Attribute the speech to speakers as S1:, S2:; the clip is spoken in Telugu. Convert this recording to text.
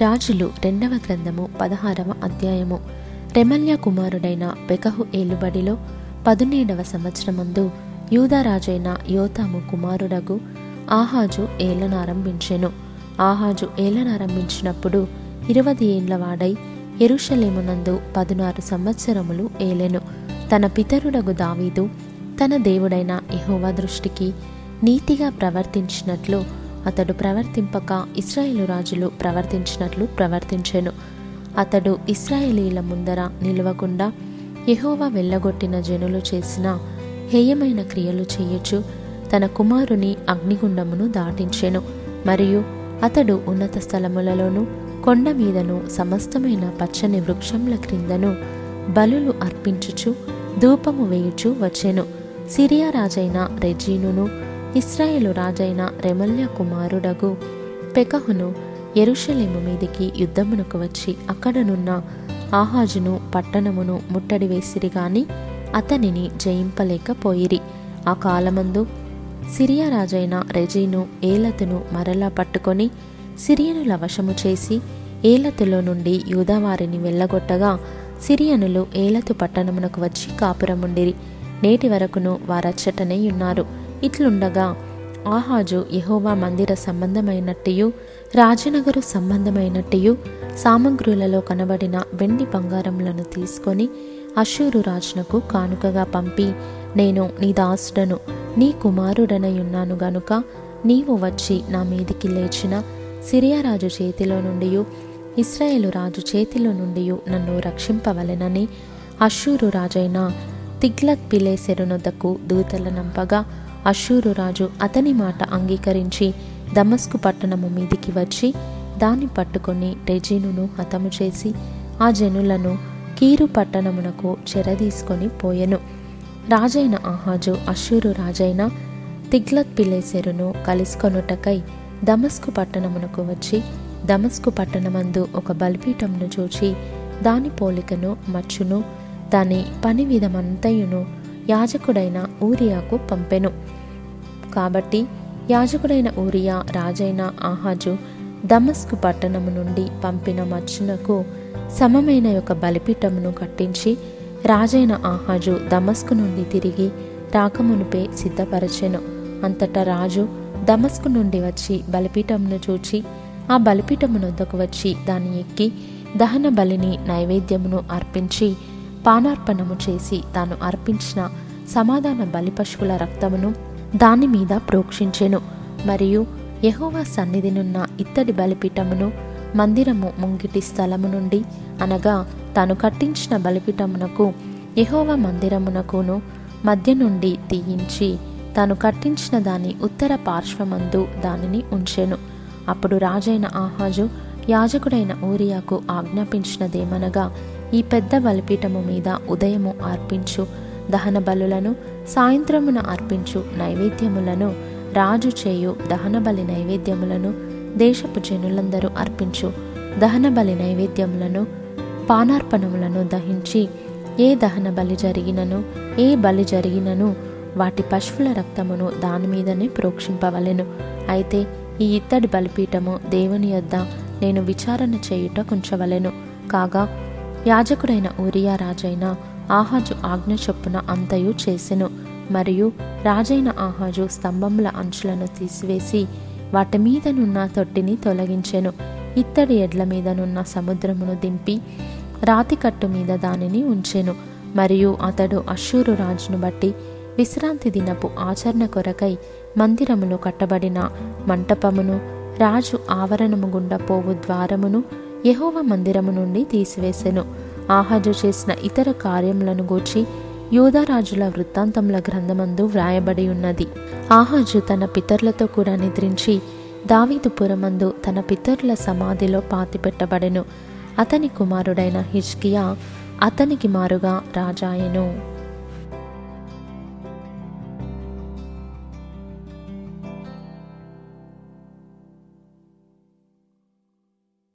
S1: రాజులు రెండవ గ్రంథము పదహారవ అధ్యాయము. రెమల్య కుమారుడైన పెకహు ఏలుబడిలో పదునేడవ సంవత్సరమందు యూదరాజైన యోతాము కుమారుడగు ఆహాజు ఏలనారంభించెను. ఆహాజు ఏలనారంభించినప్పుడు ఇరవై ఏండ్ల వాడై ఎరుషలేమునందు పదునారు సంవత్సరములు ఏలెను. తన పితరుడగు దావీదు తన దేవుడైన ఎహోవా దృష్టికి నీతిగా ప్రవర్తించినట్లు అతడు ప్రవర్తింపక ఇస్రాయేలు రాజులు ప్రవర్తించినట్లు ప్రవర్తించెను. అతడు ఇస్రాయేలీల ముందర నిలవకుండా యహోవా వెళ్ళగొట్టిన జనులు చేసిన హేయమైన క్రియలు చేయొచ్చు. తన కుమారుని అగ్నిగుండమును దాటించెను. మరియు అతడు ఉన్నత స్థలములలోను కొండ మీదను సమస్తమైన పచ్చని వృక్షముల క్రిందను బలులు అర్పించుచు ధూపము వేయుచు వచ్చెను. సిరియా రాజైన రెజీనును ఇస్రాయేలు రాజైన రెమల్య కుమారుడగు పెకహును ఎరుషలేము మీదికి యుద్ధమునకు వచ్చి అక్కడనున్న ఆహాజును పట్టణమును ముట్టడి వేసిరి గాని అతనిని జయింపలేకపోయిరి. ఆ కాలమందు సిరియా రాజైన రెజీను ఏలతును మరలా పట్టుకొని సిరియనుల వశము చేసి ఏలతులో నుండి యూదావారిని వెళ్ళగొట్టగా సిరియనులు ఏలతు పట్టణమునకు వచ్చి కాపురముండిరి. నేటి వరకును వారచ్చటనే ఉన్నారు. ఇట్లుండగా ఆహాజు యహోవా మందిర సంబంధమైనట్టు రాజనగరు సంబంధమైనట్టు సామగ్రులలో కనబడిన వెండి బంగారములను తీసుకొని అషూరు రాజునకు కానుకగా పంపి నేను నీ దాసుడను నీ కుమారుడనయున్నాను గనుక నీవు వచ్చి నా మీదికి లేచిన సిరియా రాజు చేతిలో నుండి ఇస్రాయేలు రాజు చేతిలో నుండి నన్ను రక్షింపవలెనని అషూరు రాజైన తిగ్లత్ పిలేసెరునొద్దకు దూతలనంపగా అషూరు రాజు అతని మాట అంగీకరించి దమస్కు పట్టణము మీదికి వచ్చి దాన్ని పట్టుకొని రెజీనును హతము చేసి ఆ జనులను కీరు పట్టణమునకు చెరదీసుకొని పోయెను. రాజైన ఆహాజు అషూరు రాజైన తిగ్లత్ పిలేసెరును కలుసుకొనుటకై దమస్కు పట్టణమునకు వచ్చి దమస్కు పట్టణమందు ఒక బలిపీఠమును చూచి దాని పోలికను మచ్చును దాని పని విధమంతయును యాజకుడైన ఊరియాకు పంపెను. కాబట్టి యాజకుడైన ఊరియా రాజైన ఆహాజు దమస్కు పట్టణము నుండి పంపిన మచ్చునకు సమమైన యొక్క బలిపీఠమును కట్టించి రాజైన ఆహాజు దమస్కు నుండి తిరిగి రాకమునుపే సిద్ధపరచెను. అంతటా రాజు దమస్కు నుండి వచ్చి బలిపీఠమును చూచి ఆ బలిపీఠమునొద్దకు వచ్చి దాన్ని ఎక్కి దహన బలిని నైవేద్యమును అర్పించి పానార్పణము చేసి తాను అర్పించిన సమాధాన బలి పశువుల రక్తమును దాని మీద ప్రోక్షించెను. మరియు యహోవా సన్నిధినున్న ఇత్తడి బలిపీఠమును మందిరము ముంగిటి స్థలము నుండి అనగా తాను కట్టించిన బలిపీఠమునకు యహోవా మందిరమునకును మధ్య నుండి తీయించి తాను కట్టించిన దాని ఉత్తర పార్శ్వమందు దానిని ఉంచెను. అప్పుడు రాజైన ఆహాజు యాజకుడైన ఊరియాకు ఆజ్ఞాపించినదేమనగా ఈ పెద్ద బలిపీఠము మీద ఉదయము అర్పించు. దహన బలులను సాయంత్రమున అర్పించు. నైవేద్యములను రాజు చేయు. దహన బలి నైవేద్యములను దేశపు జనులందరూ అర్పించు. దహన బలి నైవేద్యములను పానార్పణములను దహించి ఏ దహన బలి జరిగినను ఏ బలి జరిగినను వాటి పశువుల రక్తమును దాని మీదనే ప్రోక్షింపవలెను. అయితే ఈ ఇత్తడి బలిపీఠము దేవుని యొద్ద నేను విచారణ చేయుట కుంచవలెను. కాగా యాజకుడైన ఊరియా రాజైన ఆహాజు ఆజ్ఞ చొప్పున అంతయు చేసెను. మరియు రాజైన ఆహాజు స్తంభముల అంచులను తీసివేసి వాటి మీదనున్న తొట్టిని తొలగించెను. ఇత్తడి ఎడ్ల మీదనున్న సముద్రమును దింపి రాతికట్టు మీద దానిని ఉంచెను. మరియు అతడు అశ్షూరు రాజును బట్టి విశ్రాంతి దినపు ఆచరణ కొరకై మందిరములో కట్టబడిన మంటపమును రాజు ఆవరణము గుండా పోవు ద్వారమును యహోవ మందిరము నుండి తీసివేసెను. ఆహాజు చేసిన ఇతర కార్యములను గూర్చి యూదరాజుల వృత్తాంతముల గ్రంథమందు వ్రాయబడి ఉన్నది. ఆహాజు తన పితరులతో కూడా నిద్రించి దావీదుపురమందు తన పితరుల సమాధిలో పాతిపెట్టబడెను. అతని కుమారుడైన హిజ్కియా అతనికి మారుగా రాజాయెను.